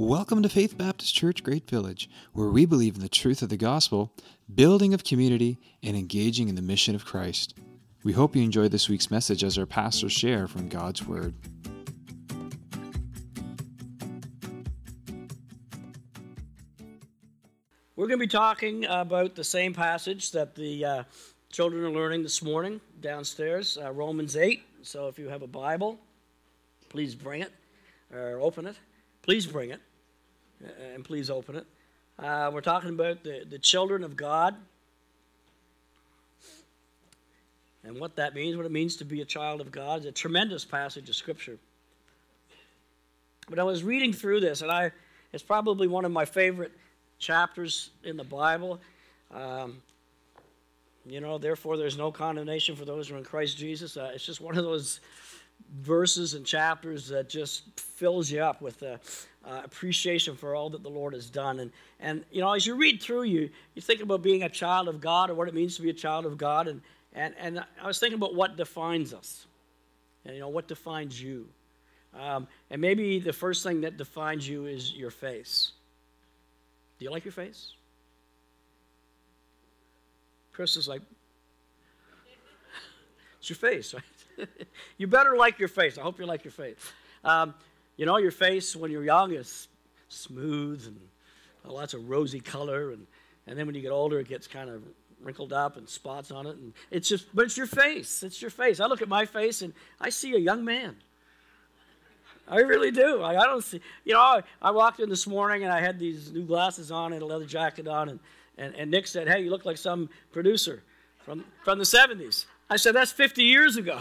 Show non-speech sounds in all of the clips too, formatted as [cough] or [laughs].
Welcome to Faith Baptist Church Great Village, where we believe in the truth of the gospel, building of community, and engaging in the mission of Christ. We hope you enjoy this week's message as our pastors share from God's Word. We're going to be talking about the same passage that the uh, children are learning this morning downstairs, uh, Romans 8. So if you have a Bible, please bring it or open it. Please bring it and please open it. Uh, we're talking about the, the children of God and what that means, what it means to be a child of God. It's a tremendous passage of Scripture. But I was reading through this, and I it's probably one of my favorite chapters in the Bible. Um, you know, therefore, there's no condemnation for those who are in Christ Jesus. Uh, it's just one of those verses and chapters that just fills you up with uh, appreciation for all that the Lord has done. And, and, you know, as you read through, you, you think about being a child of God or what it means to be a child of God. And, and, and I was thinking about what defines us, and, you know, what defines you. Um, and maybe the first thing that defines you is your face. Do you like your face? Chris is like, [laughs] it's your face, right? [laughs] you better like your face. I hope you like your face. Um, you know, your face when you're young is smooth and lots of rosy color, and, and then when you get older, it gets kind of wrinkled up and spots on it. And it's just, but it's your face. It's your face. I look at my face and I see a young man. I really do. I, I don't see, you know, I, I, walked in this morning and I had these new glasses on and a leather jacket on, and, and, and Nick said, Hey, you look like some producer from, from the 70s. I said, That's 50 years ago.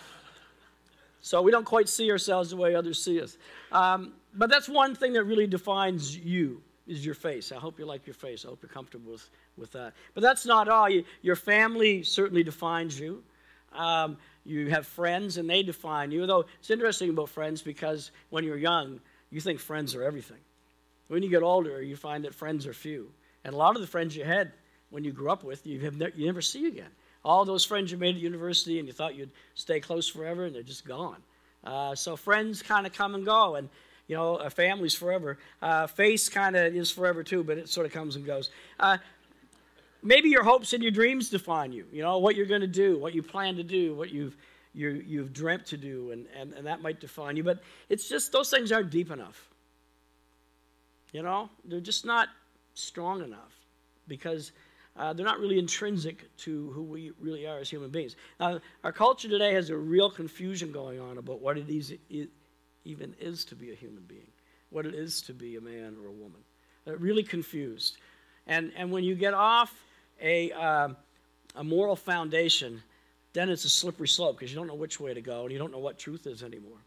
[laughs] so we don't quite see ourselves the way others see us. Um, but that's one thing that really defines you is your face. I hope you like your face. I hope you're comfortable with, with that. But that's not all. You, your family certainly defines you. Um, you have friends and they define you. Though it's interesting about friends because when you're young, you think friends are everything. When you get older, you find that friends are few. And a lot of the friends you had when you grew up with, you, have ne- you never see again. All those friends you made at university and you thought you'd stay close forever, and they're just gone. Uh, so friends kind of come and go, and you know, a family's forever. Uh, face kind of is forever too, but it sort of comes and goes. Uh, maybe your hopes and your dreams define you. You know, what you're going to do, what you plan to do, what you've you, have you have dreamt to do, and, and, and that might define you. But it's just those things aren't deep enough. You know, they're just not strong enough because uh, they're not really intrinsic to who we really are as human beings. Now, our culture today has a real confusion going on about what it, is, it even is to be a human being, what it is to be a man or a woman. They're really confused. And, and when you get off a, uh, a moral foundation, then it's a slippery slope because you don't know which way to go and you don't know what truth is anymore.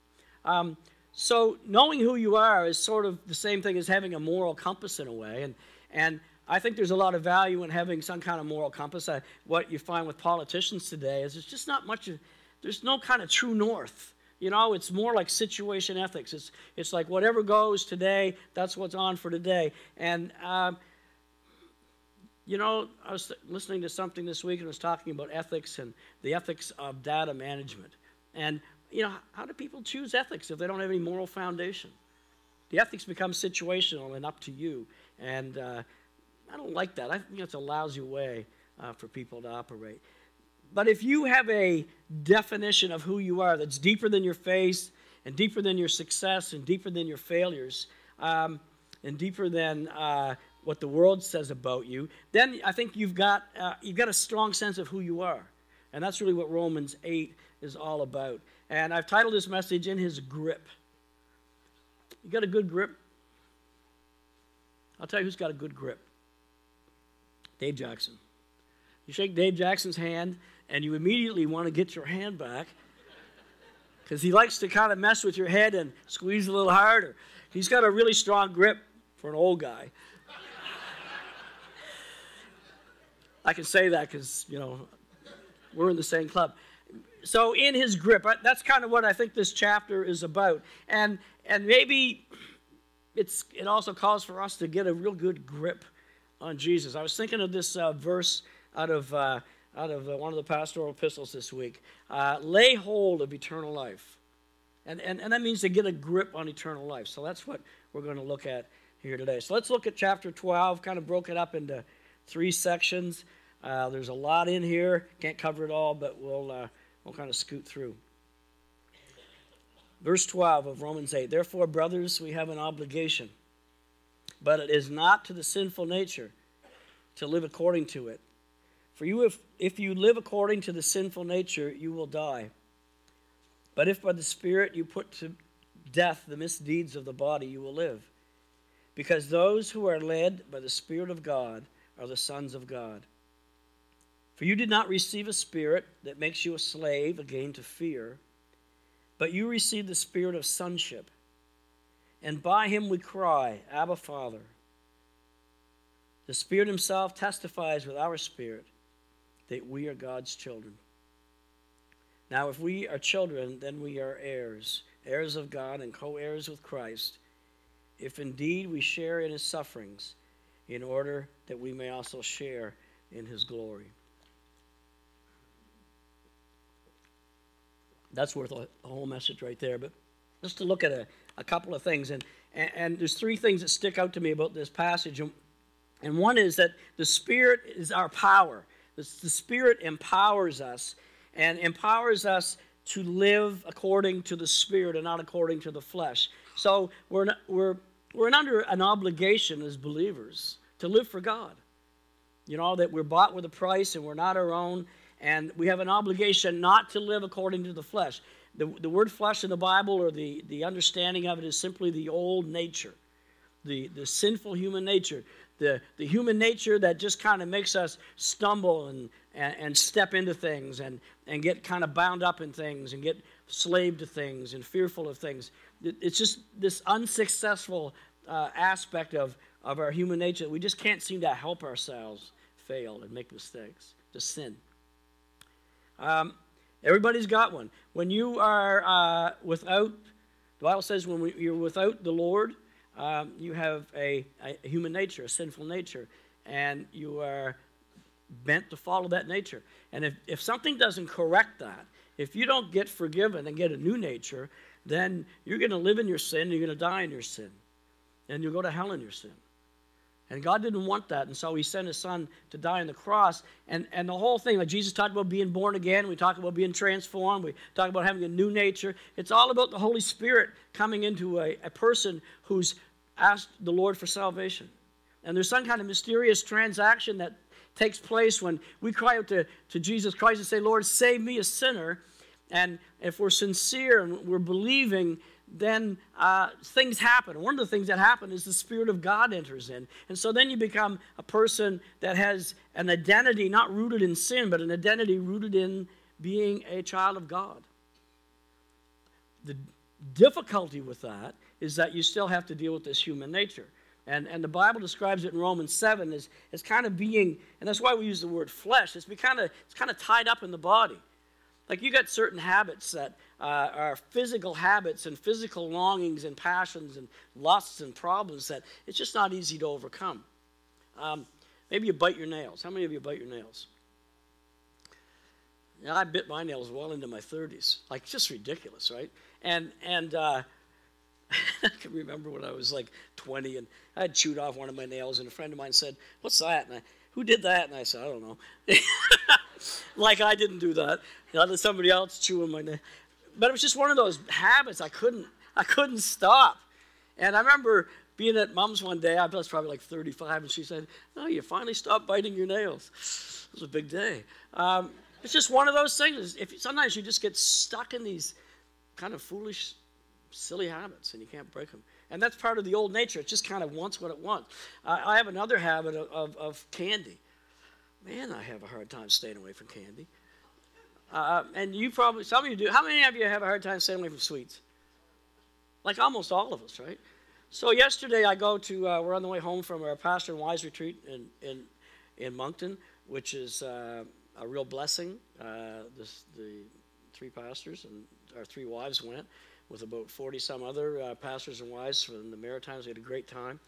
Um, so knowing who you are is sort of the same thing as having a moral compass in a way. And, and I think there's a lot of value in having some kind of moral compass. I, what you find with politicians today is there's just not much, there's no kind of true north. You know, it's more like situation ethics. It's, it's like whatever goes today, that's what's on for today. And um, you know, I was listening to something this week and was talking about ethics and the ethics of data management. And, you know, how do people choose ethics if they don't have any moral foundation? The ethics become situational and up to you. And uh, I don't like that. I think it's a lousy way uh, for people to operate. But if you have a definition of who you are that's deeper than your face and deeper than your success and deeper than your failures um, and deeper than uh, what the world says about you, then I think you've got, uh, you've got a strong sense of who you are. And that's really what Romans 8 is all about. And I've titled this message, In His Grip. You got a good grip? I'll tell you who's got a good grip Dave Jackson. You shake Dave Jackson's hand, and you immediately want to get your hand back because he likes to kind of mess with your head and squeeze a little harder. He's got a really strong grip for an old guy. I can say that because, you know, we're in the same club. So, in his grip, that's kind of what I think this chapter is about. And, and maybe it's, it also calls for us to get a real good grip on Jesus. I was thinking of this uh, verse out of, uh, out of uh, one of the pastoral epistles this week uh, lay hold of eternal life. And, and, and that means to get a grip on eternal life. So that's what we're going to look at here today. So let's look at chapter 12, kind of broke it up into three sections. Uh, there's a lot in here. Can't cover it all, but we'll, uh, we'll kind of scoot through. Verse 12 of Romans 8 Therefore, brothers, we have an obligation, but it is not to the sinful nature to live according to it. For you, if, if you live according to the sinful nature, you will die. But if by the Spirit you put to death the misdeeds of the body, you will live. Because those who are led by the Spirit of God are the sons of God. For you did not receive a spirit that makes you a slave again to fear, but you received the spirit of sonship. And by him we cry, Abba, Father. The Spirit Himself testifies with our spirit that we are God's children. Now, if we are children, then we are heirs, heirs of God and co heirs with Christ, if indeed we share in His sufferings, in order that we may also share in His glory. That's worth a, whole message right there. But just to look at a, a couple of things, and, and, and there's three things that stick out to me about this passage. And, and one is that the Spirit is our power. The, the Spirit empowers us and empowers us to live according to the Spirit and not according to the flesh. So we're, not, we're, we're under an obligation as believers to live for God. You know, that we're bought with a price and we're not our own, and we have an obligation not to live according to the flesh. The, the word flesh in the Bible, or the, the understanding of it, is simply the old nature, the, the sinful human nature, the, the human nature that just kind of makes us stumble and, and, and step into things and, and get kind of bound up in things and get slave to things and fearful of things. It's just this unsuccessful uh, aspect of, of our human nature that we just can't seem to help ourselves fail and make mistakes, to sin. Um, everybody's got one. When you are uh, without, the Bible says when we, you're without the Lord, um, you have a, a human nature, a sinful nature, and you are bent to follow that nature. And if, if something doesn't correct that, if you don't get forgiven and get a new nature, then you're going to live in your sin, you're going to die in your sin, and you'll go to hell in your sin. And God didn't want that, and so He sent His Son to die on the cross. And, and the whole thing, like Jesus talked about being born again, we talk about being transformed, we talk about having a new nature. It's all about the Holy Spirit coming into a, a person who's asked the Lord for salvation. And there's some kind of mysterious transaction that takes place when we cry out to, to Jesus Christ and say, Lord, save me a sinner. And if we're sincere and we're believing, then uh, things happen. One of the things that happen is the Spirit of God enters in. And so then you become a person that has an identity not rooted in sin, but an identity rooted in being a child of God. The difficulty with that is that you still have to deal with this human nature. And, and the Bible describes it in Romans 7 as, as kind of being, and that's why we use the word flesh, it's, be kind of, it's kind of tied up in the body. Like you got certain habits that uh, are physical habits and physical longings and passions and lusts and problems that it's just not easy to overcome. Um, maybe you bite your nails. How many of you bite your nails? Yeah, I bit my nails well into my 30s. Like, just ridiculous, right? And, and uh, [laughs] I can remember when I was like 20 and I had chewed off one of my nails, and a friend of mine said, What's that? And I, Who did that? And I said, I don't know. [laughs] like I didn't do that. You know, somebody else chewing my nail. But it was just one of those habits I couldn't, I couldn't stop. And I remember being at mom's one day, I was probably like 35, and she said, Oh, you finally stopped biting your nails. It was a big day. Um, it's just one of those things. If Sometimes you just get stuck in these kind of foolish silly habits and you can't break them. And that's part of the old nature. It just kind of wants what it wants. Uh, I have another habit of, of, of, candy. Man, I have a hard time staying away from candy. Uh, and you probably, some of you do. How many of you have a hard time staying away from sweets? Like almost all of us, right? So yesterday I go to, uh, we're on the way home from our pastor and wise retreat in, in, in Moncton, which is uh, a real blessing. Uh, this, the three pastors and our three wives went with about 40 some other uh, pastors and wives from the Maritimes. We had a great time.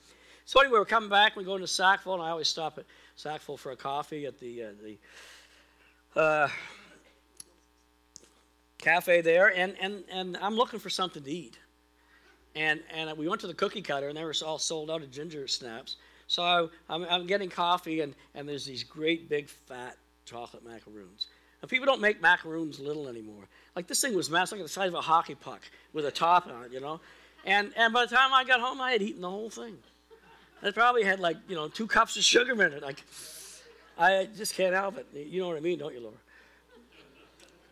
So anyway, we're coming back. We go into Sackville, and I always stop at Sackville for a coffee at the uh, the uh, cafe there, and, and, and I'm looking for something to eat. And, and we went to the cookie cutter, and they were all sold out of ginger snaps. So I'm, I'm getting coffee, and, and there's these great big fat chocolate macaroons. And people don't make macaroons little anymore. Like this thing was massive, like the size of a hockey puck with a top on it, you know. And and by the time I got home, I had eaten the whole thing. I probably had like you know two cups of sugar in it. Like I just can't help it. You know what I mean, don't you, Laura?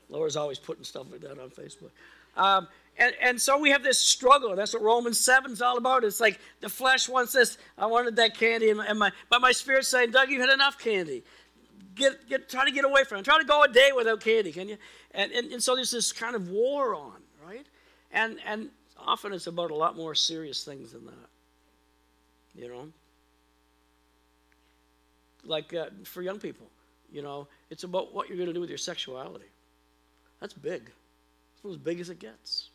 Laura's always putting stuff like that on Facebook. Um, and, and so we have this struggle. That's what Romans 7 is all about. It's like the flesh wants this. I wanted that candy, and my, and my but my spirit's saying, Doug, you had enough candy. Get, get, try to get away from it. Try to go a day without candy, can you? And, and, and so there's this kind of war on, right? And, and often it's about a lot more serious things than that. You know? Like uh, for young people, you know, it's about what you're going to do with your sexuality. That's big. It's as big as it gets.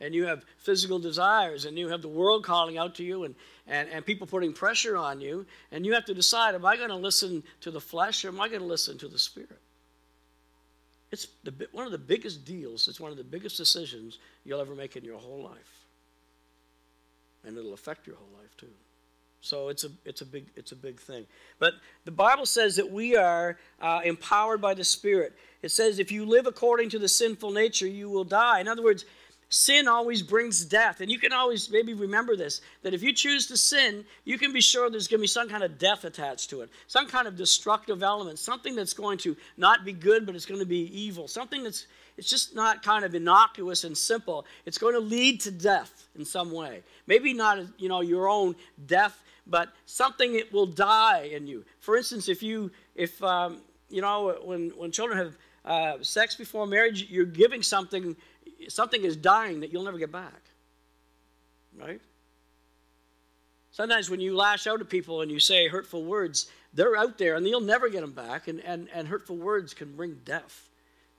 And you have physical desires, and you have the world calling out to you, and, and, and people putting pressure on you, and you have to decide am I going to listen to the flesh or am I going to listen to the spirit? It's the, one of the biggest deals, it's one of the biggest decisions you'll ever make in your whole life. And it'll affect your whole life too. So it's a, it's a, big, it's a big thing. But the Bible says that we are uh, empowered by the Spirit. It says, if you live according to the sinful nature, you will die. In other words, sin always brings death. And you can always maybe remember this that if you choose to sin, you can be sure there's going to be some kind of death attached to it, some kind of destructive element, something that's going to not be good, but it's going to be evil, something that's it's just not kind of innocuous and simple. It's going to lead to death in some way. Maybe not, you know, your own death but something that will die in you. For instance, if you, if, um, you know, when, when children have uh, sex before marriage, you're giving something, something is dying that you'll never get back. Right? Sometimes when you lash out at people and you say hurtful words, they're out there and you'll never get them back. And, and, and hurtful words can bring death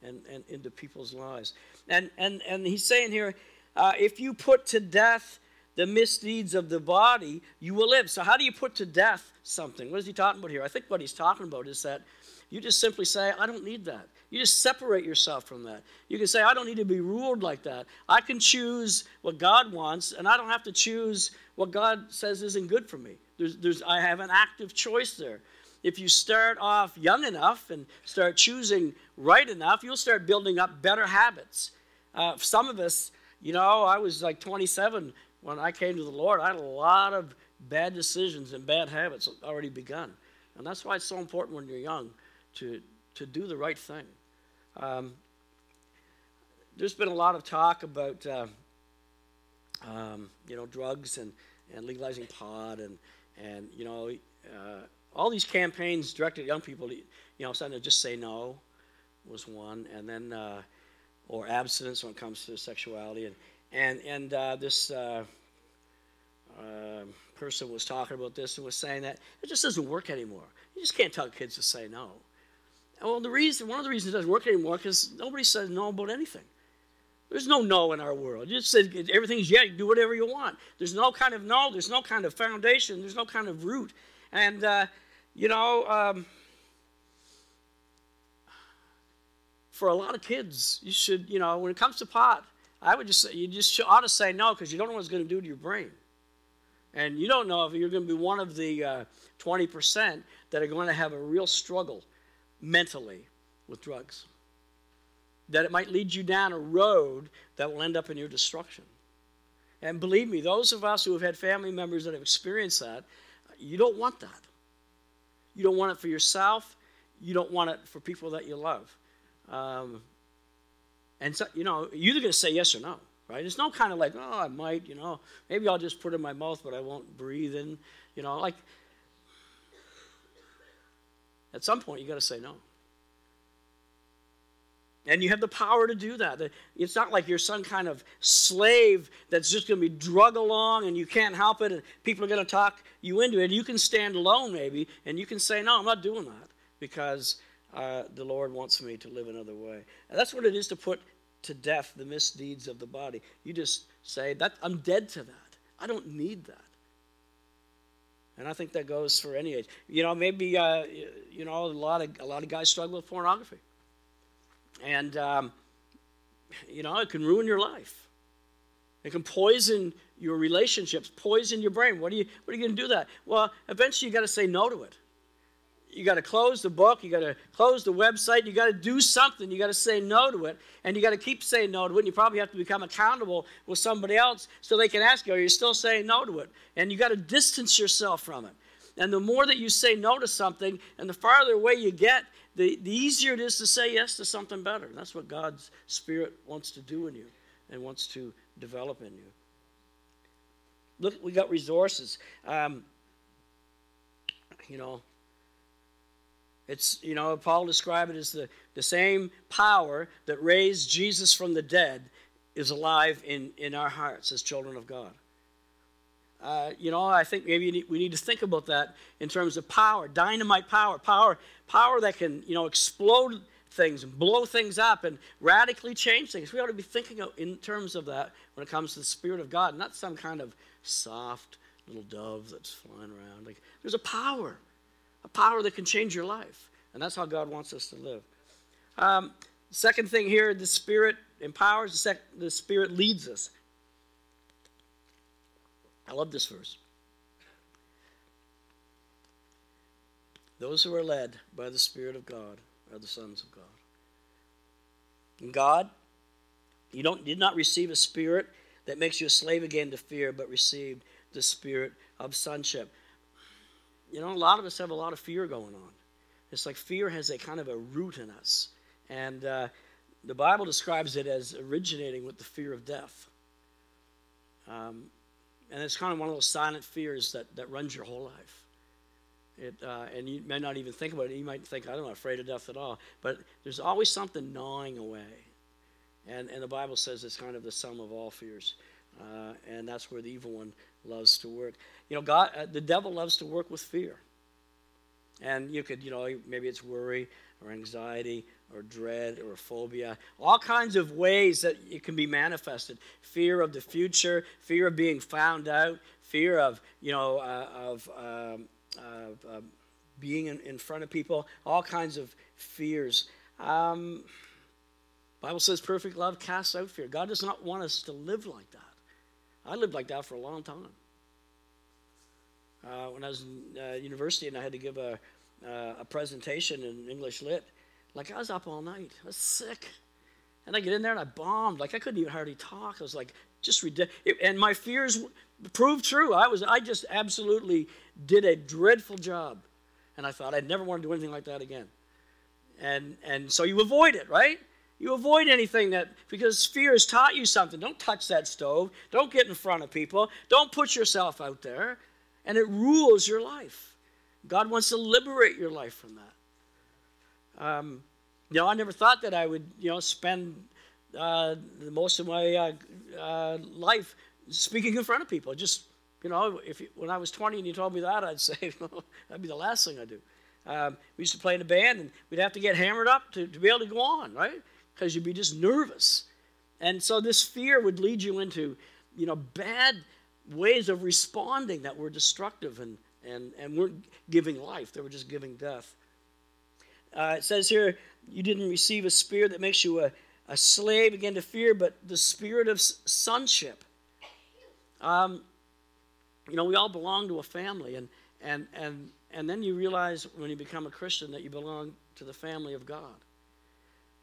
and, and into people's lives. And, and, and he's saying here, uh, if you put to death the misdeeds of the body, you will live. So, how do you put to death something? What is he talking about here? I think what he's talking about is that you just simply say, I don't need that. You just separate yourself from that. You can say, I don't need to be ruled like that. I can choose what God wants, and I don't have to choose what God says isn't good for me. There's, there's, I have an active choice there. If you start off young enough and start choosing right enough, you'll start building up better habits. Uh, some of us, you know, I was like 27 when I came to the Lord, I had a lot of bad decisions and bad habits already begun. And that's why it's so important when you're young to, to do the right thing. Um, there's been a lot of talk about, uh, um, you know, drugs and, and legalizing pot and, and you know, uh, all these campaigns directed at young people, to, you know, something to just say no was one. And then, uh, or abstinence when it comes to sexuality. And, and and uh, this uh, uh, person was talking about this and was saying that it just doesn't work anymore. You just can't tell kids to say no. Well, the reason, one of the reasons it doesn't work anymore because nobody says no about anything. There's no no in our world. You just said everything's yeah, you do whatever you want. There's no kind of no, there's no kind of foundation, there's no kind of root. And, uh, you know, um, for a lot of kids, you should, you know, when it comes to pot, I would just say, you just ought to say no because you don't know what it's going to do to your brain. And you don't know if you're going to be one of the uh, 20% that are going to have a real struggle mentally with drugs. That it might lead you down a road that will end up in your destruction. And believe me, those of us who have had family members that have experienced that, you don't want that. You don't want it for yourself. You don't want it for people that you love. Um, and so, you know, you're either going to say yes or no, right? There's no kind of like, oh, I might, you know, maybe I'll just put it in my mouth, but I won't breathe in, you know, like. At some point, you got to say no. And you have the power to do that. It's not like you're some kind of slave that's just going to be drug along and you can't help it and people are going to talk you into it. You can stand alone, maybe, and you can say, No, I'm not doing that because uh, the Lord wants me to live another way. And that's what it is to put to death the misdeeds of the body. You just say, that, I'm dead to that. I don't need that. And I think that goes for any age. You know, maybe uh, you know a lot of a lot of guys struggle with pornography, and um, you know, it can ruin your life. It can poison your relationships, poison your brain. What are you, what are you going to do that? Well, eventually you got to say no to it. You got to close the book. You got to close the website. You got to do something. You got to say no to it, and you got to keep saying no to it. And you probably have to become accountable with somebody else so they can ask you, "Are you still saying no to it?" And you got to distance yourself from it. And the more that you say no to something, and the farther away you get, the, the easier it is to say yes to something better. And that's what God's Spirit wants to do in you and wants to develop in you. Look, we got resources. Um, you know, it's, you know, Paul described it as the, the same power that raised Jesus from the dead is alive in, in our hearts as children of God. Uh, you know, I think maybe we need to think about that in terms of power, dynamite power, power, power that can, you know, explode things and blow things up and radically change things. We ought to be thinking in terms of that when it comes to the Spirit of God, not some kind of soft little dove that's flying around. Like there's a power, a power that can change your life, and that's how God wants us to live. Um, second thing here, the Spirit empowers. The, sec- the Spirit leads us. I love this verse. Those who are led by the Spirit of God are the sons of God. And God, you don't did not receive a spirit that makes you a slave again to fear, but received the spirit of sonship. You know, a lot of us have a lot of fear going on. It's like fear has a kind of a root in us. And uh, the Bible describes it as originating with the fear of death. Um, and it's kind of one of those silent fears that, that runs your whole life. It, uh, and you may not even think about it. You might think, I'm not afraid of death at all. But there's always something gnawing away. And, and the Bible says it's kind of the sum of all fears. Uh, and that's where the evil one loves to work. You know, God, uh, the devil loves to work with fear. And you could, you know, maybe it's worry or anxiety or dread or phobia, all kinds of ways that it can be manifested. Fear of the future, fear of being found out, fear of, you know, uh, of, um, uh, uh, being in, in, front of people, all kinds of fears. Um, Bible says perfect love casts out fear. God does not want us to live like that. I lived like that for a long time. Uh, when I was in uh, university and I had to give a, uh, a presentation in English Lit, like I was up all night. I was sick. And I get in there and I bombed. Like I couldn't even hardly talk. I was like, just ridiculous. And my fears proved true. I was, I just absolutely did a dreadful job. And I thought I'd never want to do anything like that again. And, and so you avoid it, right? You avoid anything that, because fear has taught you something. Don't touch that stove. Don't get in front of people. Don't put yourself out there. And it rules your life. God wants to liberate your life from that. Um, you know, I never thought that I would, you know, spend uh, most of my uh, uh, life speaking in front of people. Just, you know, if you, when I was 20 and you told me that, I'd [laughs] say that'd be the last thing I do. Um, we used to play in a band, and we'd have to get hammered up to, to be able to go on, right? Because you'd be just nervous. And so this fear would lead you into, you know, bad ways of responding that were destructive and, and, and weren't giving life. They were just giving death. Uh, it says here, you didn't receive a spirit that makes you a, a slave again to fear, but the spirit of sonship. Um, you know, we all belong to a family, and, and, and, and then you realize when you become a Christian that you belong to the family of God.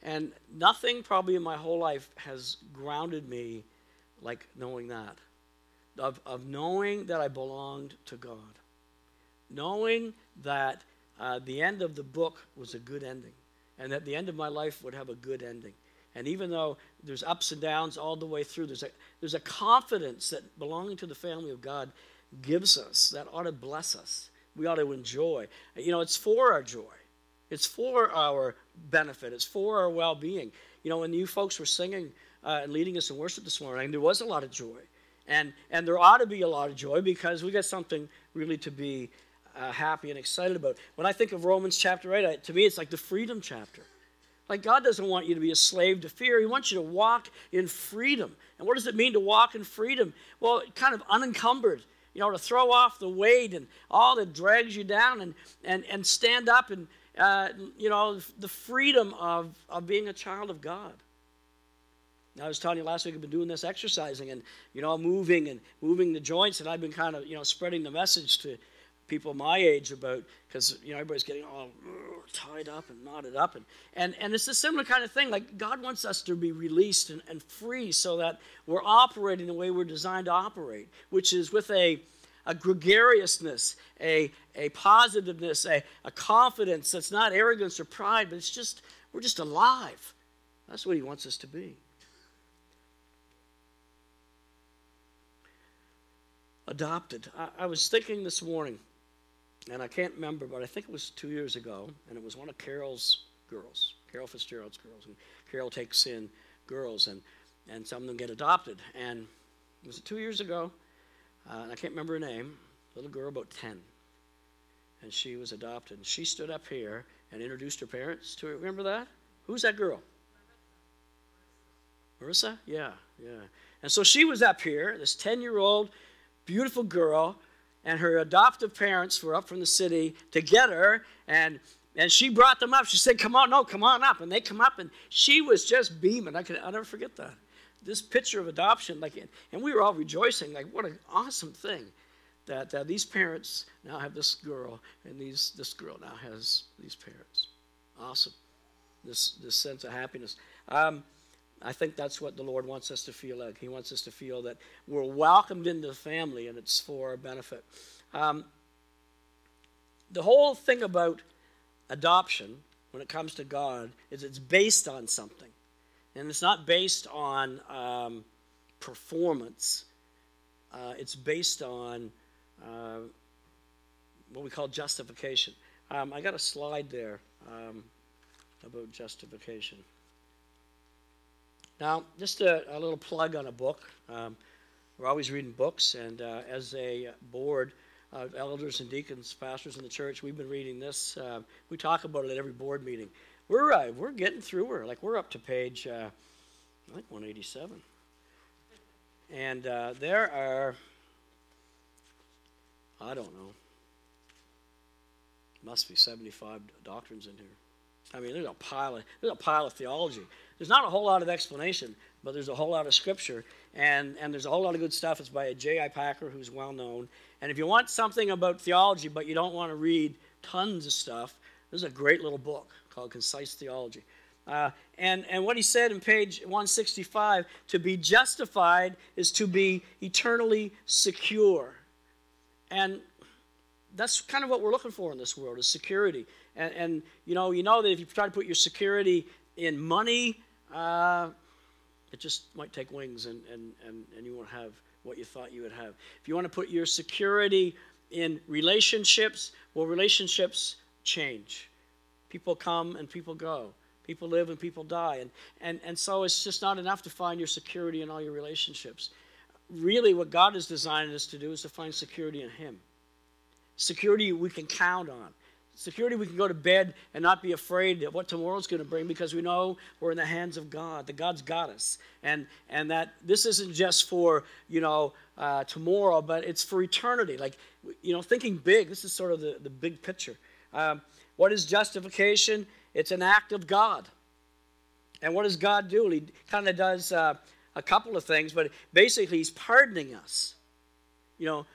And nothing probably in my whole life has grounded me like knowing that. Of, of knowing that I belonged to God. Knowing that uh, the end of the book was a good ending, and that the end of my life would have a good ending. And even though there's ups and downs all the way through, there's a, there's a confidence that belonging to the family of God gives us that ought to bless us. We ought to enjoy. You know, it's for our joy, it's for our benefit, it's for our well being. You know, when you folks were singing uh, and leading us in worship this morning, there was a lot of joy. And, and there ought to be a lot of joy because we got something really to be uh, happy and excited about. When I think of Romans chapter 8, I, to me it's like the freedom chapter. Like God doesn't want you to be a slave to fear. He wants you to walk in freedom. And what does it mean to walk in freedom? Well, kind of unencumbered. You know, to throw off the weight and all that drags you down and, and, and stand up and, uh, you know, the freedom of, of being a child of God. I was telling you last week I've been doing this exercising and you know moving and moving the joints and I've been kind of you know spreading the message to people my age about because you know everybody's getting all tied up and knotted up and, and and it's a similar kind of thing like god wants us to be released and, and free so that we're operating the way we're designed to operate which is with a a gregariousness, a, a positiveness, a, a confidence that's not arrogance or pride, but it's just, we're just alive. That's what he wants us to be. Adopted. I, I was thinking this morning, and I can't remember, but I think it was two years ago, and it was one of Carol's girls, Carol Fitzgerald's girls. And Carol takes in girls, and, and some of them get adopted. And was it two years ago? Uh, and I can't remember her name, little girl about 10. And she was adopted. And she stood up here and introduced her parents to her. Remember that? Who's that girl? Marissa? Yeah, yeah. And so she was up here, this 10 year old, beautiful girl, and her adoptive parents were up from the city to get her. And and she brought them up. She said, Come on, no, come on up. And they come up, and she was just beaming. I could, I'll never forget that this picture of adoption, like, and we were all rejoicing, like, what an awesome thing that uh, these parents now have this girl, and these this girl now has these parents. Awesome, this this sense of happiness. Um, I think that's what the Lord wants us to feel like. He wants us to feel that we're welcomed into the family, and it's for our benefit. Um, the whole thing about adoption, when it comes to God, is it's based on something. And it's not based on um, performance, uh, it's based on uh, what we call justification. Um, I got a slide there um, about justification. Now, just a, a, little plug on a book. Um, we're always reading books, and uh, as a board, of elders and deacons, pastors in the church, we've been reading this. Uh, we talk about it at every board meeting we're uh, we're getting through her. Like we're up to page, uh, I think 187, and uh, there are, I don't know, must be 75 doctrines in here. I mean, there's a pile of there's a pile of theology. There's not a whole lot of explanation, but there's a whole lot of scripture, and and there's a whole lot of good stuff. It's by a J.I. Packer, who's well known. And if you want something about theology, but you don't want to read tons of stuff, this is a great little book called Concise Theology. Uh, and, and what he said in page 165 to be justified is to be eternally secure. And that's kind of what we're looking for in this world is security. And, and you know, you know that if you try to put your security in money, uh, it just might take wings and, and, and, and you won't have what you thought you would have. If you want to put your security in relationships, well, relationships change. People come and people go. People live and people die. And, and, and so it's just not enough to find your security in all your relationships. Really, what God has designed us to do is to find security in Him. Security we can count on. Security we can go to bed and not be afraid of what tomorrow's going to bring because we know we're in the hands of God, that God's got us. And, and that this isn't just for, you know, uh, tomorrow, but it's for eternity. Like, you know, thinking big, this is sort of the, the big picture. Um, what is justification? It's an act of God. And what does God do? He kind of does uh, a couple of things, but basically, He's pardoning us. You know,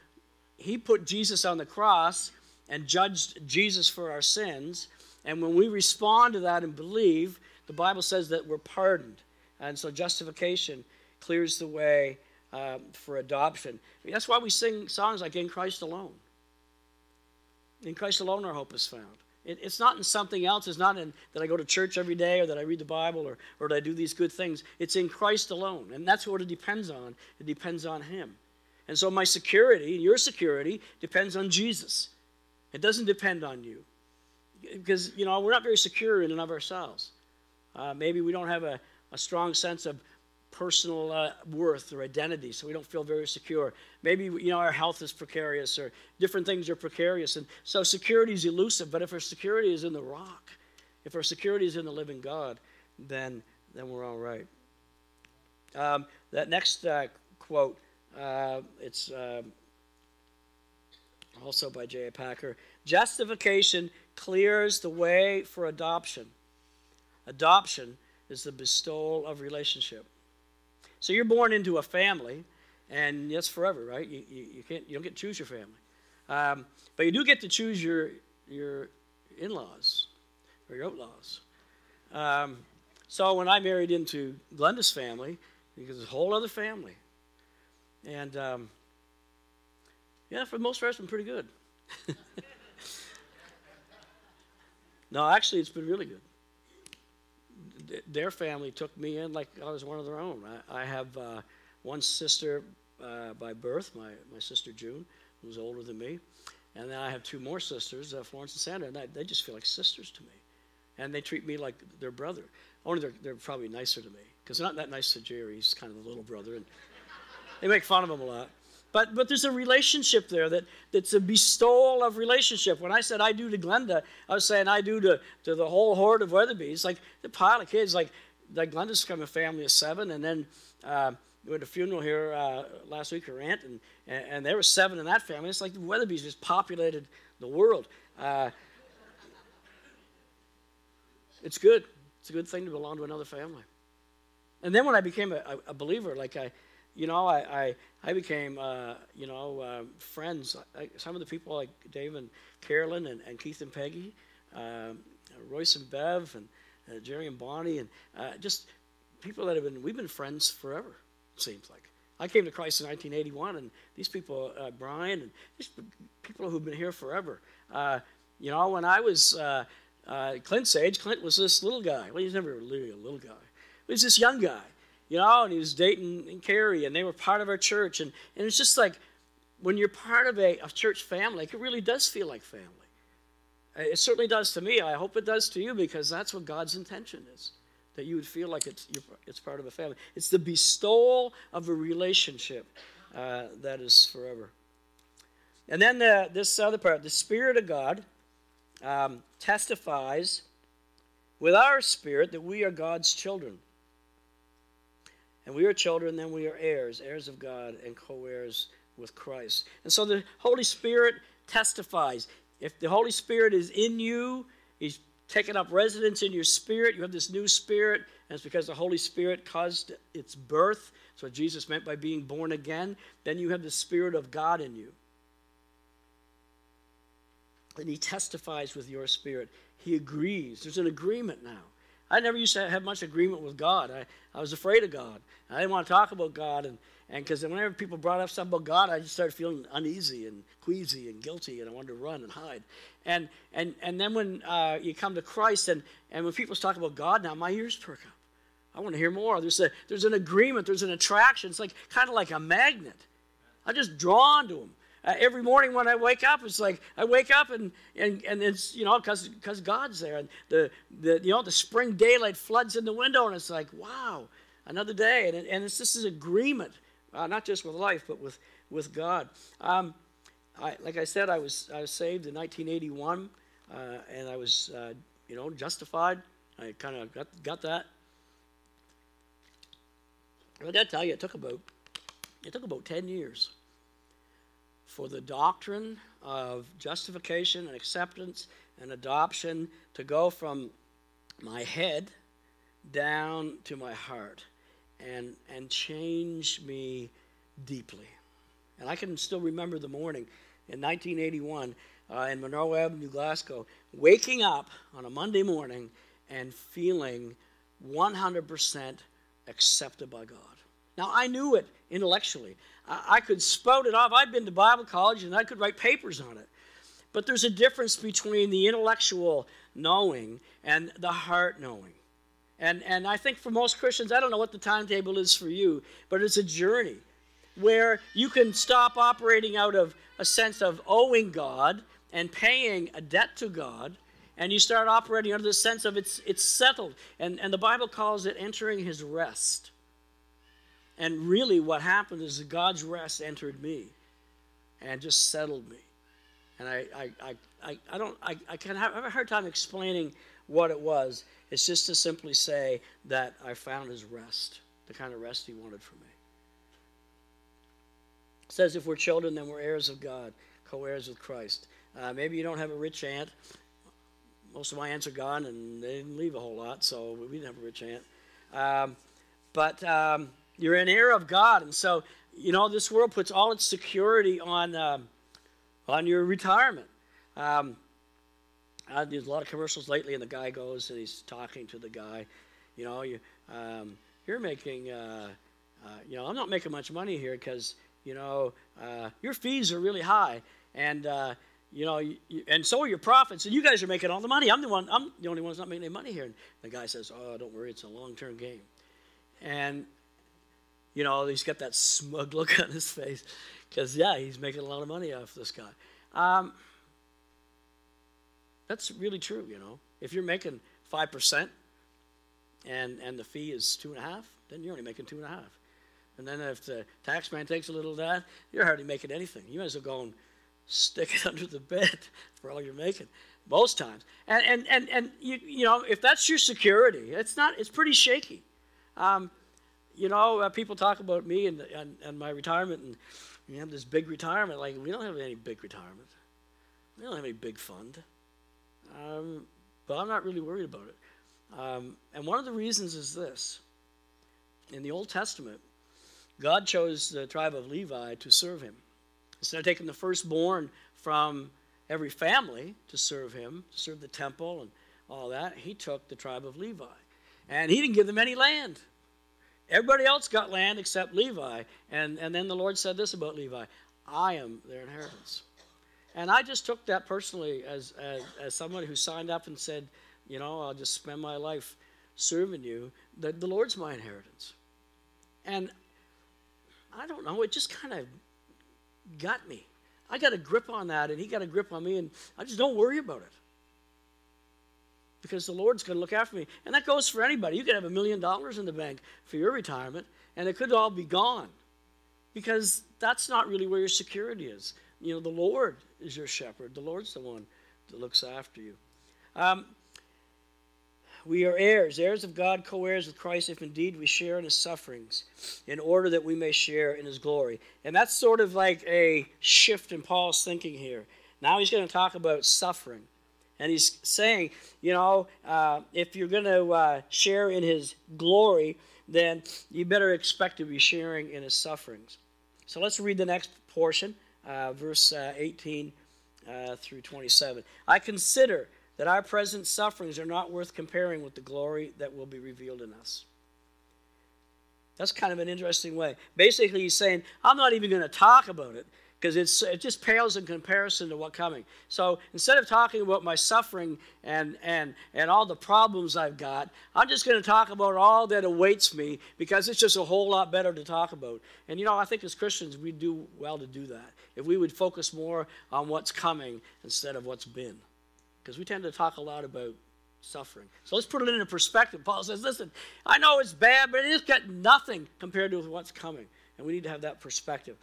He put Jesus on the cross and judged Jesus for our sins. And when we respond to that and believe, the Bible says that we're pardoned. And so justification clears the way um, for adoption. I mean, that's why we sing songs like In Christ Alone. In Christ alone, our hope is found. It, it's not in something else. It's not in that I go to church every day or that I read the Bible or, or that I do these good things. It's in Christ alone. And that's what it depends on. It depends on Him. And so my security, your security, depends on Jesus. It doesn't depend on you. Because, you know, we're not very secure in and of ourselves. Uh, maybe we don't have a, a strong sense of personal uh, worth or identity, so we don't feel very secure. Maybe you know our health is precarious, or different things are precarious, and so security is elusive. But if our security is in the rock, if our security is in the living God, then then we're all right. Um, that next uh, quote, uh, it's um, also by J.I. Packer. Justification clears the way for adoption. Adoption is the bestowal of relationship. So you're born into a family, and that's forever, right? You, you, you can't you don't get to choose your family, um, but you do get to choose your your in-laws or your outlaws. Um, so when I married into Glenda's family, because it's a whole other family, and um, yeah, for the most part, it's been pretty good. [laughs] no, actually, it's been really good. Their family took me in like I was one of their own. I, I have uh, one sister uh, by birth, my, my sister June, who's older than me. And then I have two more sisters, uh, Florence and Sandra, and I, they just feel like sisters to me. And they treat me like their brother. Only they're, they're probably nicer to me, because they're not that nice to Jerry. He's kind of the little brother. And they make fun of him a lot. But, but there's a relationship there that, that's a bestowal of relationship. When I said I do to Glenda, I was saying I do to, to the whole horde of Weatherbees. Like the pile of kids, like, like Glenda's from a family of seven, and then uh, we had a funeral here uh, last week, her aunt, and, and, and, there were seven in that family. It's like the Weatherbees just populated the world. Uh, it's good. It's a good thing to belong to another family. And then when I became a, a believer, like I, you know, I, I, I became, uh, you know, uh, friends. I, some of the people like Dave and Carolyn and, and Keith and Peggy, um, Royce and Bev and uh, Jerry and Bonnie, and uh, just people that have been, we've been friends forever, it seems like. I came to Christ in 1981, and these people, uh, Brian, and these people who've been here forever. You know, when I was Clint's age, Clint was this little guy. Well, he's never really a little guy. He was this young guy you know, and he was dating and Carrie, and they were part of our church. And, and it's just like when you're part of a, a church family, it really does feel like family. It certainly does to me. I hope it does to you because that's what God's intention is that you would feel like it's, it's part of a family. It's the bestowal of a relationship uh, that is forever. And then the, this other part the Spirit of God um, testifies with our spirit that we are God's children. And we are children, then we are heirs, heirs of God, and co heirs with Christ. And so the Holy Spirit testifies. If the Holy Spirit is in you, He's taken up residence in your spirit. You have this new spirit, and it's because the Holy Spirit caused its birth. That's what Jesus meant by being born again. Then you have the Spirit of God in you. And He testifies with your spirit. He agrees. There's an agreement now. I never used to have much agreement with God. I, I was afraid of God. I didn't want to talk about God. And because whenever people brought up something about God, I just started feeling uneasy and queasy and guilty, and I wanted to run and hide. And, and, and then when uh, you come to Christ, and, and when people talk about God now, my ears perk up. I want to hear more. There's, a, there's an agreement, there's an attraction. It's like kind of like a magnet. I'm just drawn to Him. Uh, every morning when I wake up, it's like I wake up and and, and it's you know because because God's there and the the you know the spring daylight floods in the window and it's like wow another day and and it's this is agreement uh, not just with life but with with God. Um, I, like I said, I was I was saved in 1981 uh, and I was uh, you know justified. I kind of got got that. I got to tell you, it took about it took about 10 years for the doctrine of justification and acceptance and adoption to go from my head down to my heart and, and change me deeply. And I can still remember the morning in 1981 uh, in Monroe Avenue, Glasgow, waking up on a Monday morning and feeling 100% accepted by God. Now, I knew it intellectually. I could spout it off. I'd been to Bible college and I could write papers on it. But there's a difference between the intellectual knowing and the heart knowing. And, and I think for most Christians, I don't know what the timetable is for you, but it's a journey where you can stop operating out of a sense of owing God and paying a debt to God, and you start operating under the sense of it's, it's settled. And, and the Bible calls it entering his rest. And really, what happened is that God's rest entered me and just settled me. And I, I, I, I, don't, I, I can have, have a hard time explaining what it was. It's just to simply say that I found his rest, the kind of rest he wanted for me. It says, if we're children, then we're heirs of God, co heirs with Christ. Uh, maybe you don't have a rich aunt. Most of my aunts are gone, and they didn't leave a whole lot, so we didn't have a rich aunt. Um, but. Um, You're an heir of God. And so, you know, this world puts all its security on, um, on your retirement. Um, uh, there's a lot of commercials lately, and the guy goes and he's talking to the guy. You know, you, um, you're making, uh, uh, you know, I'm not making much money here because, you know, uh, your fees are really high. And, uh, you know, you, and so are your profits, and you guys are making all the money. I'm the one. I'm the only one who's not making any money here. And the guy says, "Oh, don't worry, it's a long-term game." And you know, he's got that smug [laughs] look on his face because yeah, he's making a lot of money off this guy. Um, that's really true. You know, if you're making five percent and and the fee is two and a half, then you're only making two and a half. And then if the tax man takes a little of that, you're hardly making anything. You might as well go and stick it [laughs] under the bed for all you're making most times. And and and, and you you know if that's your security, it's not. It's pretty shaky. Um, you know, uh, people talk about me and, and and my retirement, and you have this big retirement. Like we don't have any big retirement. We don't have any big fund. Um, but I'm not really worried about it. Um, and one of the reasons is this: in the Old Testament, God chose the tribe of Levi to serve Him. Instead of taking the firstborn from every family to serve him, to serve the temple and all that, he took the tribe of Levi. And he didn't give them any land. Everybody else got land except Levi. And, and then the Lord said this about Levi I am their inheritance. And I just took that personally as, as, as someone who signed up and said, you know, I'll just spend my life serving you. The, the Lord's my inheritance. And I don't know, it just kind of got me. I got a grip on that, and he got a grip on me, and I just don't worry about it. Because the Lord's going to look after me. And that goes for anybody. You could have a million dollars in the bank for your retirement, and it could all be gone. Because that's not really where your security is. You know, the Lord is your shepherd, the Lord's the one that looks after you. Um, we are heirs, heirs of God, co heirs with Christ, if indeed we share in his sufferings, in order that we may share in his glory. And that's sort of like a shift in Paul's thinking here. Now he's going to talk about suffering. And he's saying, you know, uh, if you're going to uh, share in his glory, then you better expect to be sharing in his sufferings. So let's read the next portion, uh, verse uh, 18 uh, through 27. I consider that our present sufferings are not worth comparing with the glory that will be revealed in us. That's kind of an interesting way. Basically, he's saying, I'm not even going to talk about it because it just pales in comparison to what's coming. So instead of talking about my suffering and, and, and all the problems I've got, I'm just going to talk about all that awaits me because it's just a whole lot better to talk about. And you know, I think as Christians, we do well to do that. If we would focus more on what's coming instead of what's been because we tend to talk a lot about suffering. So let's put it into perspective. Paul says, listen, I know it's bad, but it has got nothing compared to what's coming. And we need to have that perspective.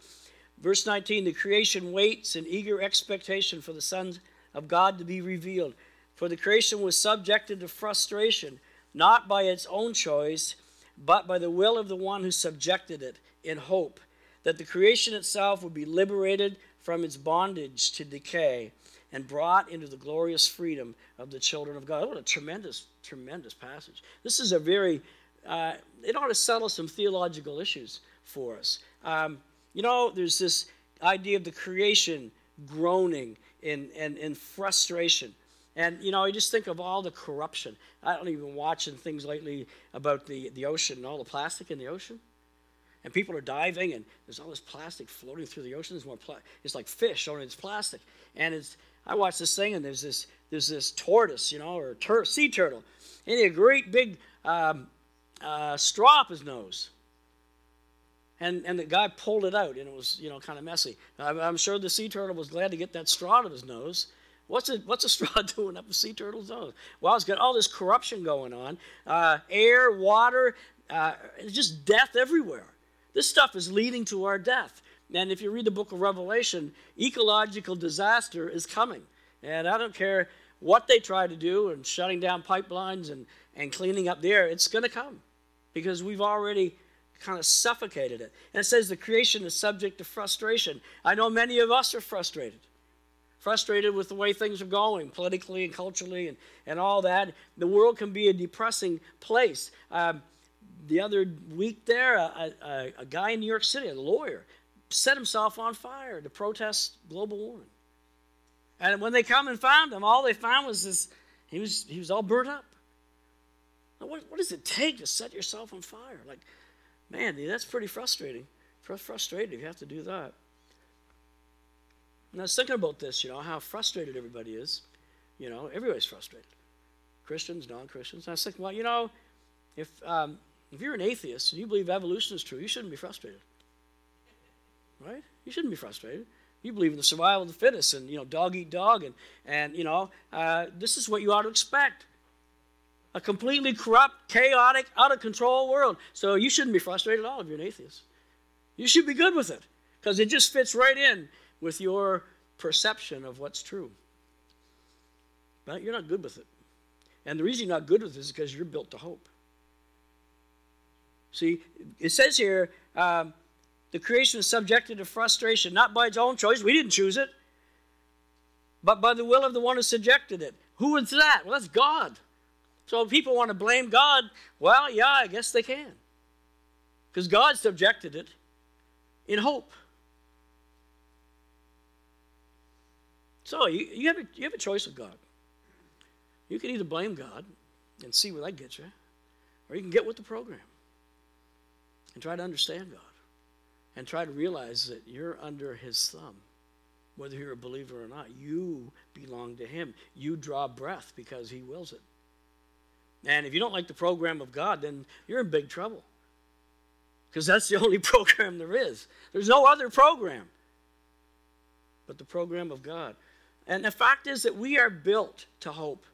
Verse 19 the creation waits in eager expectation for the sons of God to be revealed. For the creation was subjected to frustration, not by its own choice, but by the will of the one who subjected it, in hope that the creation itself would be liberated from its bondage to decay and brought into the glorious freedom of the children of God. What a tremendous, tremendous passage. This is a very, uh, it ought to settle some theological issues for us. Um, you know, there's this idea of the creation groaning in, in, in frustration. And, you know, you just think of all the corruption. I don't even watching things lately about the, the ocean and all the plastic in the ocean. And people are diving, and there's all this plastic floating through the ocean. There's more pla- it's like fish, only it's plastic. And it's I watched this thing, and there's this there's this tortoise, you know, or tur- sea turtle, and he had a great big um, uh, straw up his nose. And, and the guy pulled it out, and it was you know kind of messy. I'm, I'm sure the sea turtle was glad to get that straw out of his nose. What's a, what's a [laughs] straw doing up a sea turtle's nose? Well, it's got all this corruption going on uh, air, water, uh, just death everywhere. This stuff is leading to our death. And if you read the book of Revelation, ecological disaster is coming. And I don't care what they try to do and shutting down pipelines and, and cleaning up the air, it's going to come because we've already kind of suffocated it. And it says the creation is subject to frustration. I know many of us are frustrated. Frustrated with the way things are going politically and culturally and, and all that. The world can be a depressing place. Um, the other week there, a, a, a guy in New York City, a lawyer, set himself on fire to protest global warming. And when they come and found him, all they found was this, he was, he was all burnt up. What, what does it take to set yourself on fire? Like, man, that's pretty frustrating. Frustrated if you have to do that. And I was thinking about this, you know, how frustrated everybody is. You know, everybody's frustrated. Christians, non-Christians. And I was thinking, well, you know, if um, if you're an atheist and you believe evolution is true, you shouldn't be frustrated. Right? You shouldn't be frustrated. You believe in the survival of the fittest and, you know, dog eat dog. And, and you know, uh, this is what you ought to expect. A completely corrupt, chaotic, out of control world. So you shouldn't be frustrated at all if you're an atheist. You should be good with it because it just fits right in with your perception of what's true. But you're not good with it. And the reason you're not good with it is because you're built to hope. See, it says here um, the creation is subjected to frustration, not by its own choice. We didn't choose it, but by the will of the one who subjected it. Who is that? Well, that's God. So people want to blame God, well, yeah, I guess they can. Because God subjected it in hope. So you, you, have a, you have a choice with God. You can either blame God and see where that gets you, or you can get with the program and try to understand God and try to realize that you're under His thumb, whether you're a believer or not. You belong to Him. You draw breath because He wills it. And if you don't like the program of God, then you're in big trouble because that's the [laughs] only program there is. There's no other program but the program of God. And the fact is that we are built to hope.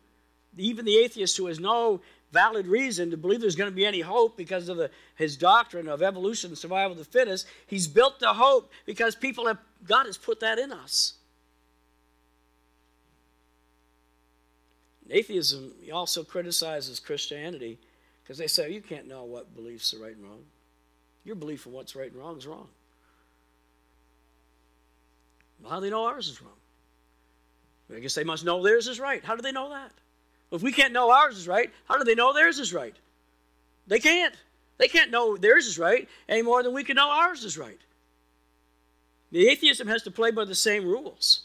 Even the atheist who has no valid reason to believe there's going to be any hope because of the, his doctrine of evolution and survival of the fittest. He's built the hope because people have, God has put that in us. Atheism also criticizes Christianity because they say you can't know what beliefs are right and wrong. Your belief in what's right and wrong is wrong. Well, how do they know ours is wrong? I guess they must know theirs is right. How do they know that? If we can't know ours is right, how do they know theirs is right? They can't. They can't know theirs is right any more than we can know ours is right. The atheism has to play by the same rules.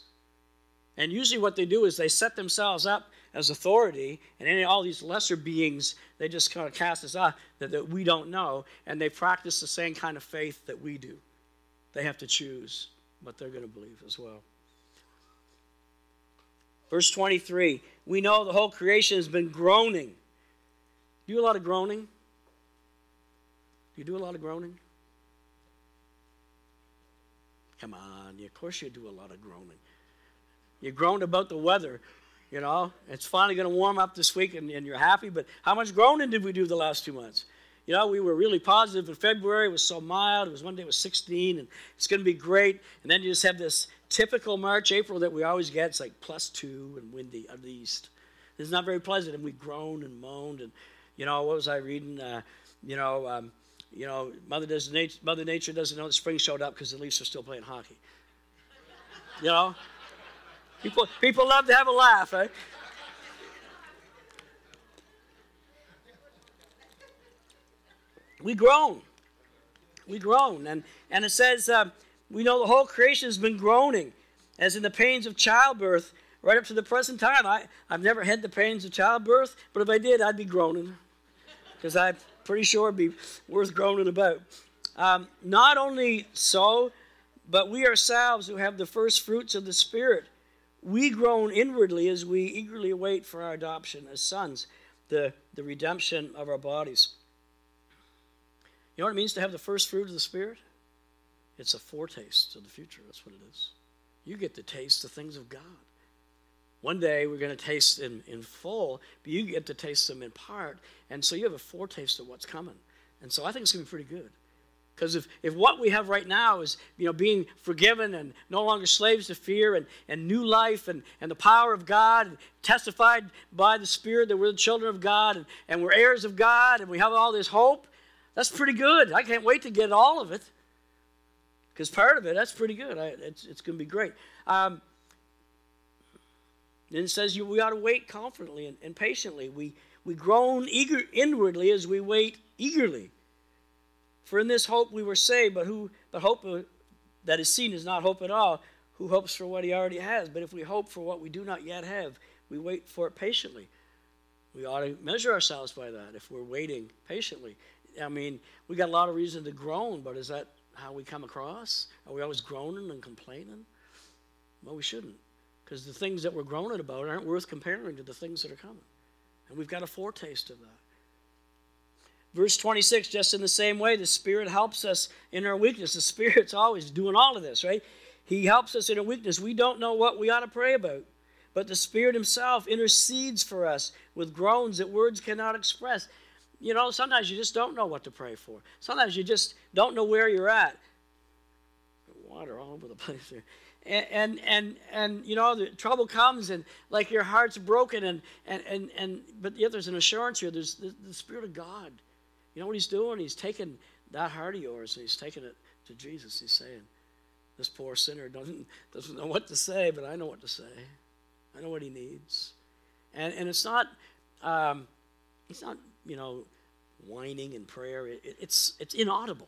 And usually what they do is they set themselves up as authority, and any all these lesser beings, they just kind of cast us off that, that we don't know, and they practice the same kind of faith that we do. They have to choose what they're going to believe as well. Verse 23 we know the whole creation has been groaning. Do you do a lot of groaning? Do you do a lot of groaning? Come on, of course you do a lot of groaning. You groaned about the weather, you know. It's finally going to warm up this week and, and you're happy, but how much groaning did we do the last two months? You know, we were really positive in February. It was so mild. It was one day it was 16, and it's going to be great. And then you just have this typical March, April that we always get. It's like plus two and windy at least. It's not very pleasant, and we groaned and moaned. And you know, what was I reading? Uh, you know, um, you know, Mother, does nature, Mother Nature doesn't know the spring showed up because the Leafs are still playing hockey. You know, people people love to have a laugh, right? We groan. We groan. And, and it says, uh, we know the whole creation has been groaning, as in the pains of childbirth, right up to the present time. I, I've never had the pains of childbirth, but if I did, I'd be groaning, because I'm pretty sure it'd be worth groaning about. Um, not only so, but we ourselves who have the first fruits of the Spirit, we groan inwardly as we eagerly await for our adoption as sons, the, the redemption of our bodies. You know what it means to have the first fruit of the Spirit? It's a foretaste of the future. That's what it is. You get to taste the things of God. One day we're going to taste in, in full, but you get to taste them in part. And so you have a foretaste of what's coming. And so I think it's going to be pretty good. Because if, if what we have right now is you know, being forgiven and no longer slaves to fear and, and new life and, and the power of God, and testified by the Spirit that we're the children of God and, and we're heirs of God and we have all this hope, that's pretty good. I can't wait to get all of it. Because part of it, that's pretty good. I, it's it's going to be great. Um, then it says you, we ought to wait confidently and, and patiently. We, we groan eager inwardly as we wait eagerly. For in this hope we were saved, but who but hope that is seen is not hope at all. Who hopes for what he already has? But if we hope for what we do not yet have, we wait for it patiently. We ought to measure ourselves by that if we're waiting patiently. I mean, we got a lot of reason to groan, but is that how we come across? Are we always groaning and complaining? Well, we shouldn't, because the things that we're groaning about aren't worth comparing to the things that are coming. And we've got a foretaste of that. Verse 26, just in the same way, the Spirit helps us in our weakness. The Spirit's always doing all of this, right? He helps us in our weakness. We don't know what we ought to pray about, but the Spirit Himself intercedes for us with groans that words cannot express. You know, sometimes you just don't know what to pray for. Sometimes you just don't know where you're at. Water all over the [laughs] place here. And, and and and you know the trouble comes and like your heart's broken and and and, and but yet there's an assurance here there's the, the spirit of god you know what he's doing? He's taking that heart of yours and he's taking it to jesus. He's saying this poor sinner doesn't doesn't know what to say but i know what to say. I know what he needs. And and it's not um, it's not you know whining in prayer. It, it, it's it's inaudible.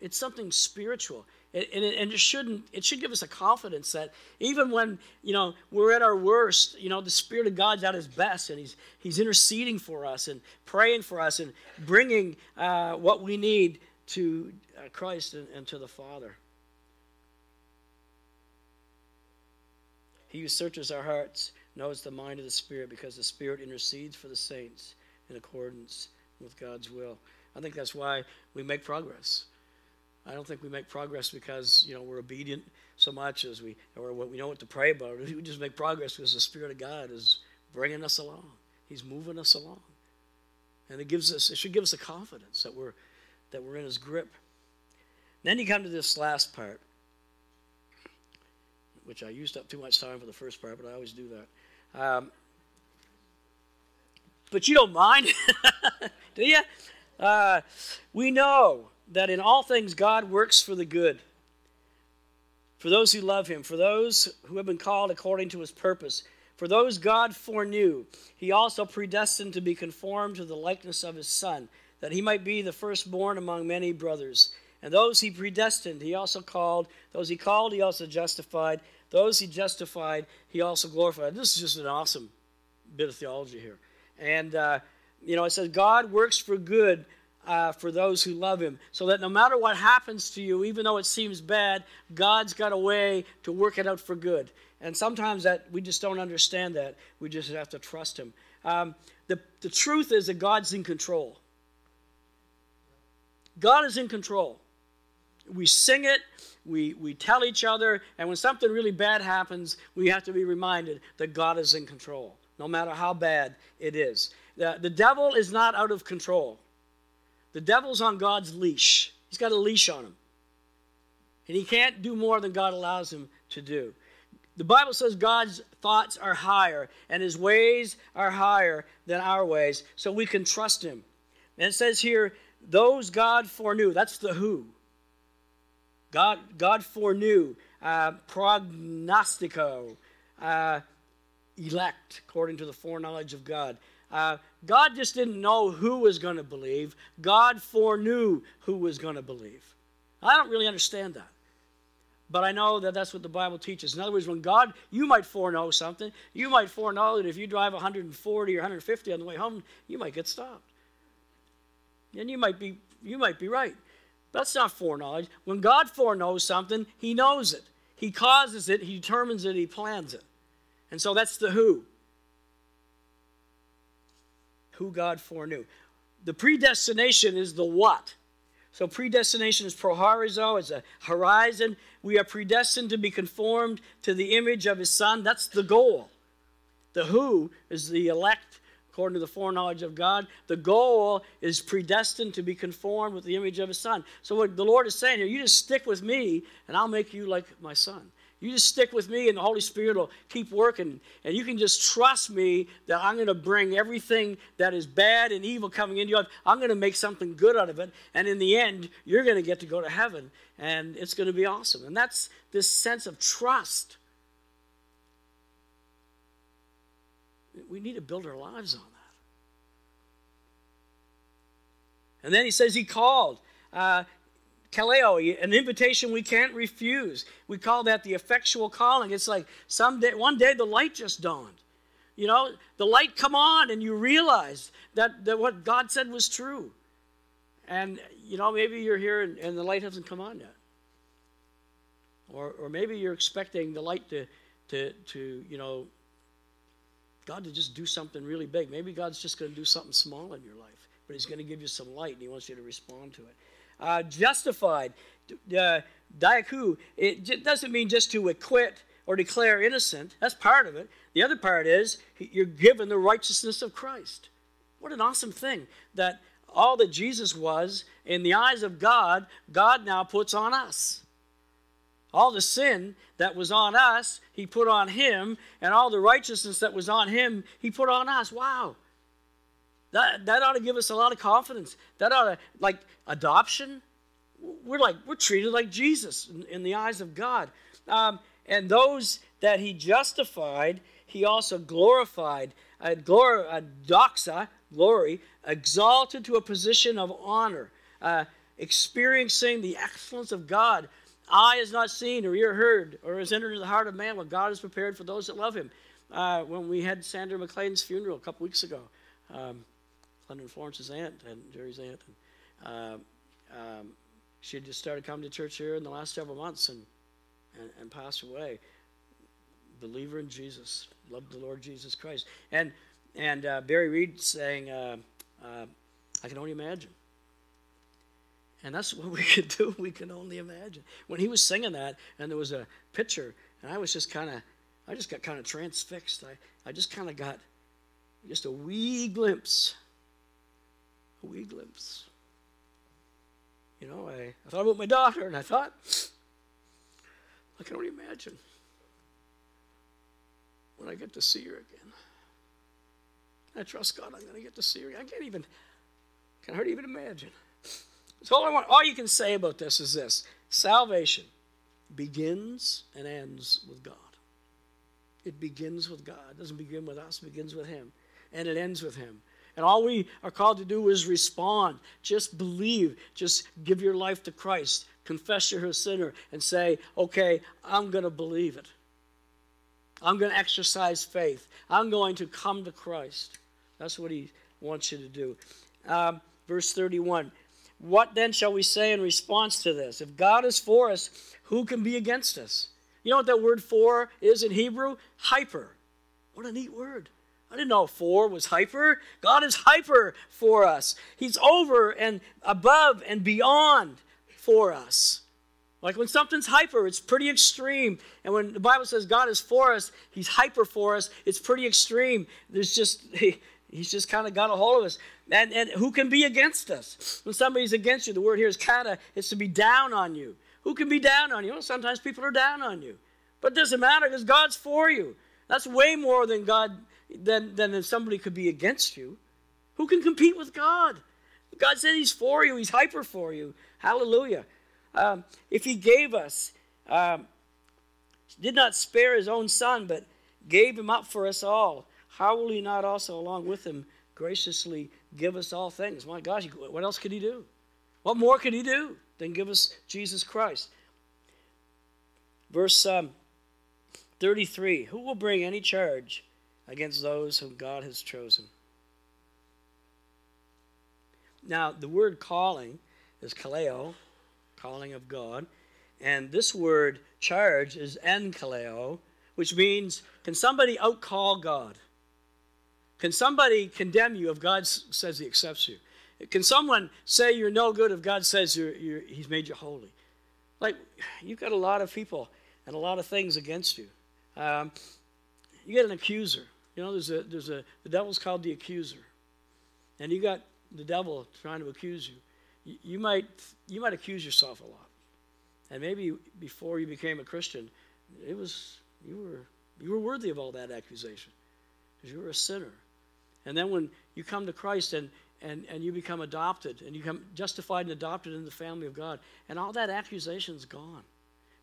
It's something spiritual, and it, and it shouldn't. It should give us a confidence that even when you know we're at our worst, you know the Spirit of God's at His best, and He's He's interceding for us and praying for us and bringing uh, what we need to uh, Christ and, and to the Father. He who searches our hearts knows the mind of the Spirit because the Spirit intercedes for the saints in accordance with God's will. I think that's why we make progress. I don't think we make progress because you know we're obedient so much as we or what we know what to pray about. [laughs] We just make progress because the Spirit of God is bringing us along. He's moving us along, and it gives us it should give us a confidence that we're that we're in His grip. then you come to this last part, which I used up too much time for the first part, but I always do that. Um, but you don't mind, [laughs] do you? Uh, we know that in all things God works for the good, for those who love Him, for those who have been called according to His purpose. For those God foreknew, He also predestined to be conformed to the likeness of His Son, that He might be the firstborn among many brothers. And those He predestined, He also called. Those He called, He also justified. Those He justified, He also glorified. This is just an awesome bit of theology here. And, uh, you know, it says, God works for good uh, for those who love him. So that no matter what happens to you, even though it seems bad, God's got a way to work it out for good. And sometimes that we just don't understand that. We just have to trust him. Um, the, the truth is that God's in control. God is in control. We sing it, we, we tell each other, and when something really bad happens, we have to be reminded that God is in control no matter how bad it is. The, the devil is not out of control. The devil's on God's leash. He's got a leash on him. And he can't do more than God allows him to do. The Bible says God's thoughts are higher and his ways are higher than our ways, so we can trust him. And it says here, those God foreknew. That's the who. God, God foreknew. Uh, prognostico. Uh, elect according to the foreknowledge of God. Uh, God just didn't know who was going to believe, God foreknew who was going to believe. I don't really understand that. But I know that that's what the Bible teaches. In other words, when God, you might foreknow something. You might foreknow that if you drive 140 or 150 on the way home, you might get stopped. And you might be, you might be right. That's not foreknowledge. When God foreknows something, He knows it. He causes it, He determines it, He plans it. And so that's the who. Who God foreknew. The predestination is the what. So predestination is proorizo, it's a horizon. We are predestined to be conformed to the image of his son. That's the goal. The who is the elect according to the foreknowledge of God. The goal is predestined to be conformed with the image of his son. So what the Lord is saying here, you just stick with me and I'll make you like my son. You just stick with me, and the Holy Spirit will keep working. And you can just trust me that I'm going to bring everything that is bad and evil coming into you. I'm going to make something good out of it. And in the end, you're going to get to go to heaven, and it's going to be awesome. And that's this sense of trust. We need to build our lives on that. And then he says he called. Uh, kaleo, an invitation we can't refuse. We call that the effectual calling. It's like someday, one day the light just dawned. You know, the light come on and you realize that, that what God said was true. And, you know, maybe you're here and, and the light hasn't come on yet. Or, or maybe you're expecting the light to, to, to, you know, God to just do something really big. Maybe God's just going to do something small in your life, but He's going to give you some light and He wants you to respond to it. Uh, justified, uh, diaku, it doesn't mean just to acquit or declare innocent. That's part of it. The other part is you're given the righteousness of Christ. What an awesome thing that all that Jesus was in the eyes of God, God now puts on us. All the sin that was on us, he put on him, and all the righteousness that was on him, he put on us. Wow. That, that ought to give us a lot of confidence. That ought to, like adoption, we're like, we're treated like Jesus in, in the eyes of God. Um, and those that he justified, he also glorified. Uh, glor- uh, doxa, glory, exalted to a position of honor, uh, experiencing the excellence of God. Eye has not seen or ear heard or has entered into the heart of man what God has prepared for those that love him. Uh, when we had Sandra McLean's funeral a couple weeks ago, um, Glenda Florence's aunt and Jerry's aunt, and, uh, um, she had just started coming to church here in the last several months and, and, and passed away. Believer in Jesus, loved the Lord Jesus Christ. And and uh, Barry Reed saying, uh, uh, I can only imagine. And that's what [laughs] we could do. We can only imagine. When he was singing that, and there was a picture, and I was just kind of, I just got kind of transfixed. I, I just kind of got just a wee glimpse, a wee glimpse. You know, I, I thought about my daughter, and I thought, I can only imagine when I get to see her again. I trust God. I'm going to get to see her. I can't even, can hardly even imagine. So all I want, all you can say about this is this: salvation begins and ends with God. It begins with God. It doesn't begin with us. It begins with Him, and it ends with Him. And all we are called to do is respond. Just believe. Just give your life to Christ. Confess you're a sinner and say, "Okay, I'm going to believe it. I'm going to exercise faith. I'm going to come to Christ." That's what he wants you to do. Um, verse 31 What then shall we say in response to this? If God is for us, who can be against us? You know what that word for is in Hebrew? Hyper. What a neat word. I didn't know for was hyper. God is hyper for us. He's over and above and beyond for us. Like when something's hyper, it's pretty extreme. And when the Bible says God is for us, He's hyper for us, it's pretty extreme. There's just, [laughs] He's just kind of got a hold of us. And, and who can be against us? When somebody's against you, the word here is kata, it's to be down on you. Who can be down on you? Well, sometimes people are down on you. But it doesn't matter because God's for you. That's way more than God than, then if somebody could be against you. Who can compete with God? God said He's for you, He's hyper for you. Hallelujah. Um, if He gave us, um, did not spare His own Son, but gave Him up for us all how will he not also, along with him, graciously give us all things? My gosh, what else could he do? What more could he do than give us Jesus Christ? Verse um, 33 Who will bring any charge against those whom God has chosen? Now, the word calling is kaleo, calling of God. And this word charge is enkaleo, which means can somebody outcall God? Can somebody condemn you if God says he accepts you? Can someone say you're no good if God says you're, you're, he's made you holy? Like, you've got a lot of people and a lot of things against you. Um, you get an accuser. You know, there's a, there's a, the devil's called the accuser. And you got the devil trying to accuse you. you. You might, you might accuse yourself a lot. And maybe before you became a Christian, it was, you were, you were worthy of all that accusation because you were a sinner. And then when you come to Christ and, and, and you become adopted and you become justified and adopted in the family of God, and all that accusation is gone.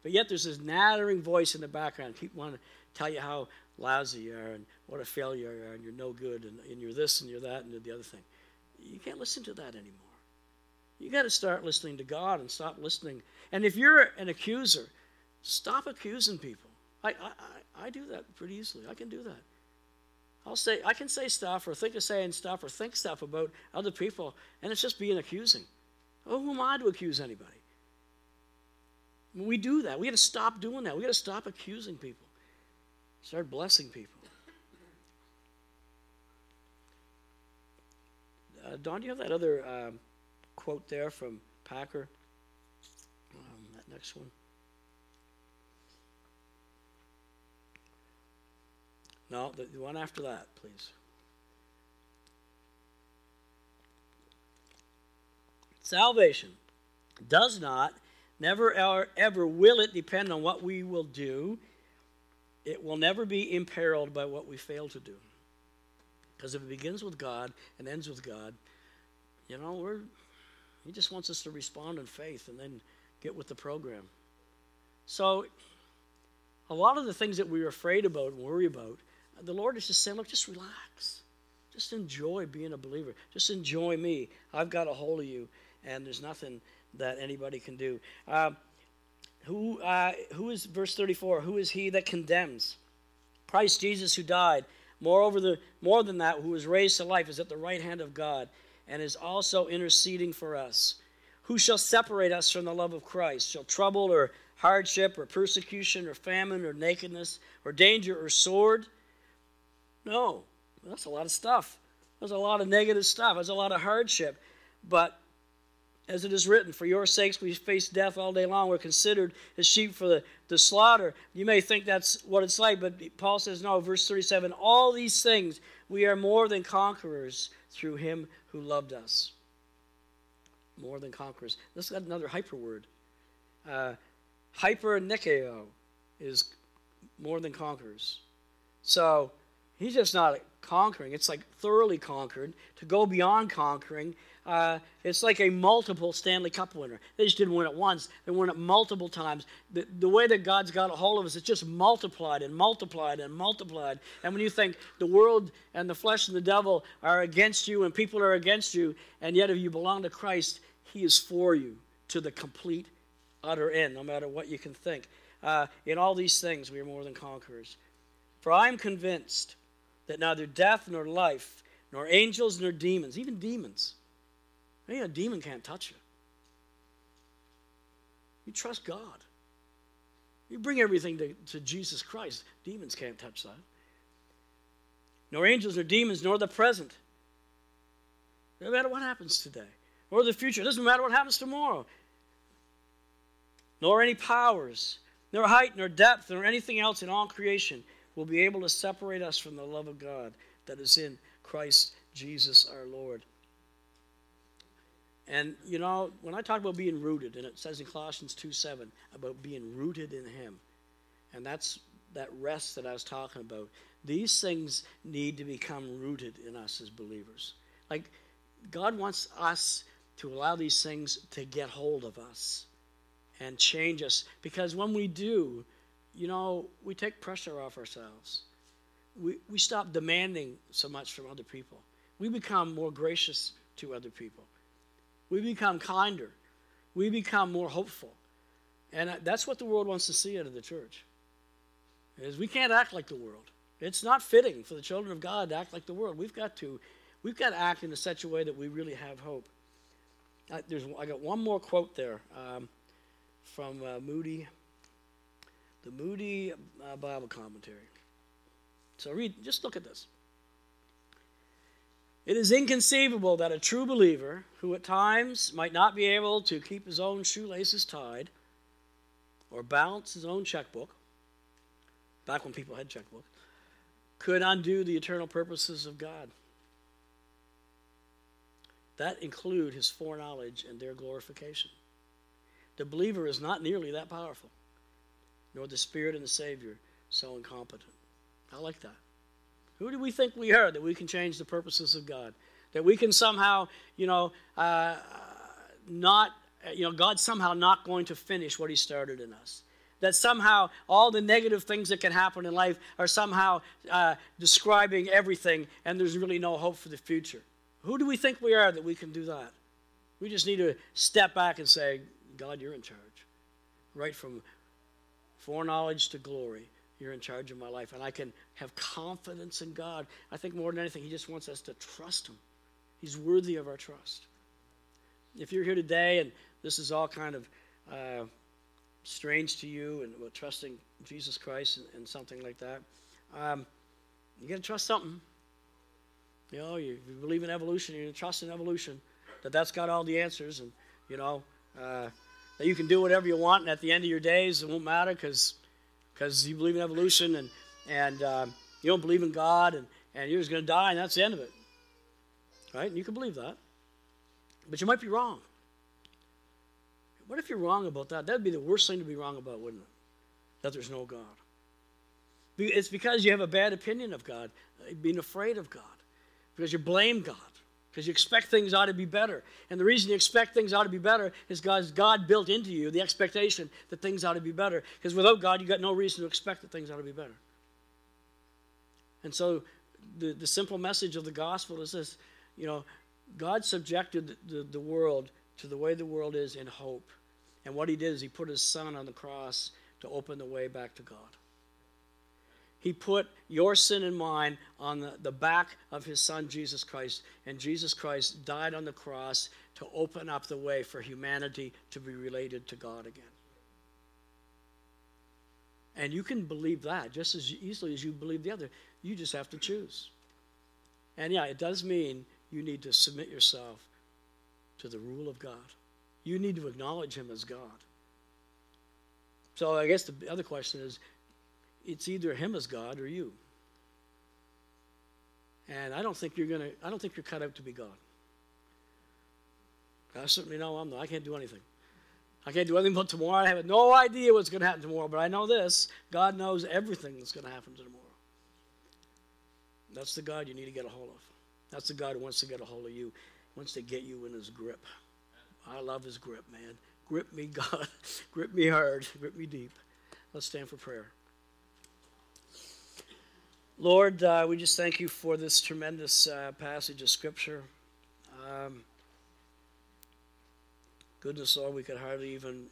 But yet there's this nattering voice in the background, keep wanting to tell you how lousy you are and what a failure you are and you're no good and, and you're this and you're that and you're the other thing. You can't listen to that anymore. You got to start listening to God and stop listening. And if you're an accuser, stop accusing people. I, I, I do that pretty easily. I can do that. I'll say I can say stuff or think of saying stuff or think stuff about other people, and it's just being accusing. Oh, who am I to accuse anybody? We do that. We got to stop doing that. We got to stop accusing people. Start blessing people. Uh, Don, do you have that other um, quote there from Packer? Um, that next one. No, the one after that, please. Salvation does not, never ever, ever will it depend on what we will do. It will never be imperiled by what we fail to do. Because if it begins with God and ends with God, you know, we're he just wants us to respond in faith and then get with the program. So a lot of the things that we are afraid about and worry about, the Lord is just saying, look, just relax. Just enjoy being a believer. Just enjoy me. I've got a hold of you, and there's nothing that anybody can do. Uh, who, uh, who is, verse 34, who is he that condemns? Christ Jesus who died. Moreover, the, more than that, who was raised to life, is at the right hand of God, and is also interceding for us. Who shall separate us from the love of Christ? Shall trouble or hardship or persecution or famine or nakedness or danger or sword? No, that's a lot of stuff. There's a lot of negative stuff. There's a lot of hardship. But as it is written, for your sakes we face death all day long. We're considered as sheep for the, the slaughter. You may think that's what it's like, but Paul says, no, verse 37 all these things we are more than conquerors through him who loved us. More than conquerors. Let's got another hyper word. Uh, hyper nikeo is more than conquerors. So he's just not conquering. It's like thoroughly conquered. To go beyond conquering, uh, it's like a multiple Stanley Cup winner. They just didn't win it once, they won it multiple times. The, the way that God's got a hold of us, it's just multiplied and multiplied and multiplied. And when you think the world and the flesh and the devil are against you and people are against you, and yet if you belong to Christ, He is for you to the complete, utter end, no matter what you can think. Uh, in all these things, we are more than conquerors. For I am convinced that neither death nor life, nor angels nor demons, even demons, a demon can't touch you. You trust God. You bring everything to, to Jesus Christ. Demons can't touch that. Nor angels nor demons, nor the present. No matter what happens today, or the future. It doesn't matter what happens tomorrow. Nor any powers, nor height, nor depth, nor anything else in all creation will be able to separate us from the love of God that is in Christ Jesus our Lord. And you know, when I talk about being rooted, and it says in Colossians 2 7 about being rooted in Him, and that's that rest that I was talking about. These things need to become rooted in us as believers. Like God wants us to allow these things to get hold of us and change us because when we do, you know, we take pressure off ourselves. We, we stop demanding so much from other people. We become more gracious to other people. We become kinder. We become more hopeful. And that's what the world wants to see out of the church. Is we can't act like the world. It's not fitting for the children of God to act like the world. We've got to, we've got to act in such a way that we really have hope. I, there's, I got one more quote there um, from uh, Moody the Moody uh, Bible Commentary. So read, just look at this. It is inconceivable that a true believer, who at times might not be able to keep his own shoelaces tied or balance his own checkbook, back when people had checkbooks, could undo the eternal purposes of God. That include his foreknowledge and their glorification. The believer is not nearly that powerful nor the Spirit and the Savior so incompetent. I like that. Who do we think we are that we can change the purposes of God? That we can somehow, you know, uh, not, you know, God's somehow not going to finish what He started in us. That somehow all the negative things that can happen in life are somehow uh, describing everything and there's really no hope for the future. Who do we think we are that we can do that? We just need to step back and say, God, you're in charge. Right from foreknowledge to glory, you're in charge of my life. And I can have confidence in God. I think more than anything, He just wants us to trust Him. He's worthy of our trust. If you're here today and this is all kind of uh, strange to you and well, trusting Jesus Christ and, and, something like that, um, you got to trust something. You know, you, you believe in evolution, you trust in evolution, that that's got all the answers, and you know uh, that you can do whatever you want, and at the end of your days, it won't matter because because you believe in evolution and and uh, you don't believe in God, and and you're just going to die, and that's the end of it. Right? And you can believe that, but you might be wrong. What if you're wrong about that? That'd be the worst thing to be wrong about, wouldn't it? That there's no God. It's because you have a bad opinion of God, being afraid of God because you blame God, because you expect things ought to be better. And the reason you expect things ought to be better is because God built into you the expectation that things ought to be better. Because without God, you got no reason to expect that things ought to be better. And so the, the simple message of the gospel is this you know, God subjected the, the world to the way the world is in hope. And what he did is he put his son on the cross to open the way back to God. He put your sin and mine on the, the back of his son, Jesus Christ. And Jesus Christ died on the cross to open up the way for humanity to be related to God again. And you can believe that just as easily as you believe the other. You just have to choose. And yeah, it does mean you need to submit yourself to the rule of God. You need to acknowledge him as God. So I guess the other question is it's either him as God or you. And I don't think you're gonna I don't think you're cut out to be God. I certainly know I'm not. I can't do anything. I can't do anything but tomorrow. I have no idea what's going to happen tomorrow, but I know this God knows everything that's going to happen tomorrow. That's the God you need to get a hold of. That's the God who wants to get a hold of you, wants to get you in his grip. I love his grip, man. Grip me, [laughs] God. grip me hard. Grip me deep. Let's stand for prayer. Lord, uh, we just thank you for this tremendous uh, passage of Scripture. Um, goodness, Lord, we could hardly even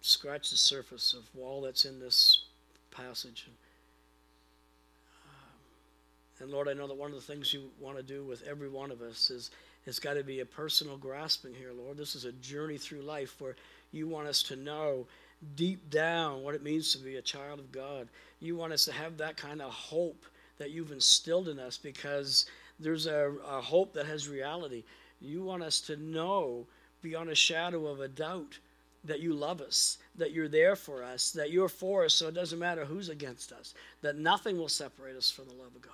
scratch the surface of all that's in this passage. Um, and Lord, I know that one of the things you want to do with every one of us is it's got to be a personal grasping here, Lord. This is a journey through life where you want us to know deep down what it means to be a child of God. You want us to have that kind of hope that you've instilled in us because there's a, a hope that has reality. You want us to know beyond a shadow of a doubt that you love us, that you're there for us, that you're for us, so it doesn't matter who's against us, that nothing will separate us from the love of God.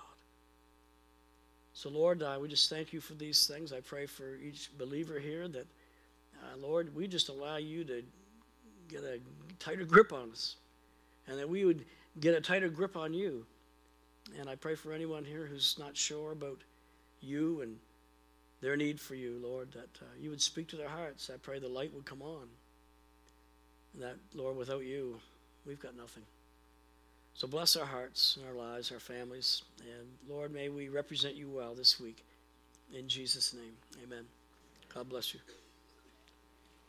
So, Lord, uh, we just thank you for these things. I pray for each believer here that, uh, Lord, we just allow you to get a tighter grip on us, and that we would get a tighter grip on you and I pray for anyone here who's not sure about you and their need for you, Lord, that uh, you would speak to their hearts. I pray the light would come on. And that, Lord, without you, we've got nothing. So bless our hearts and our lives, our families. And Lord, may we represent you well this week. In Jesus' name, amen. God bless you.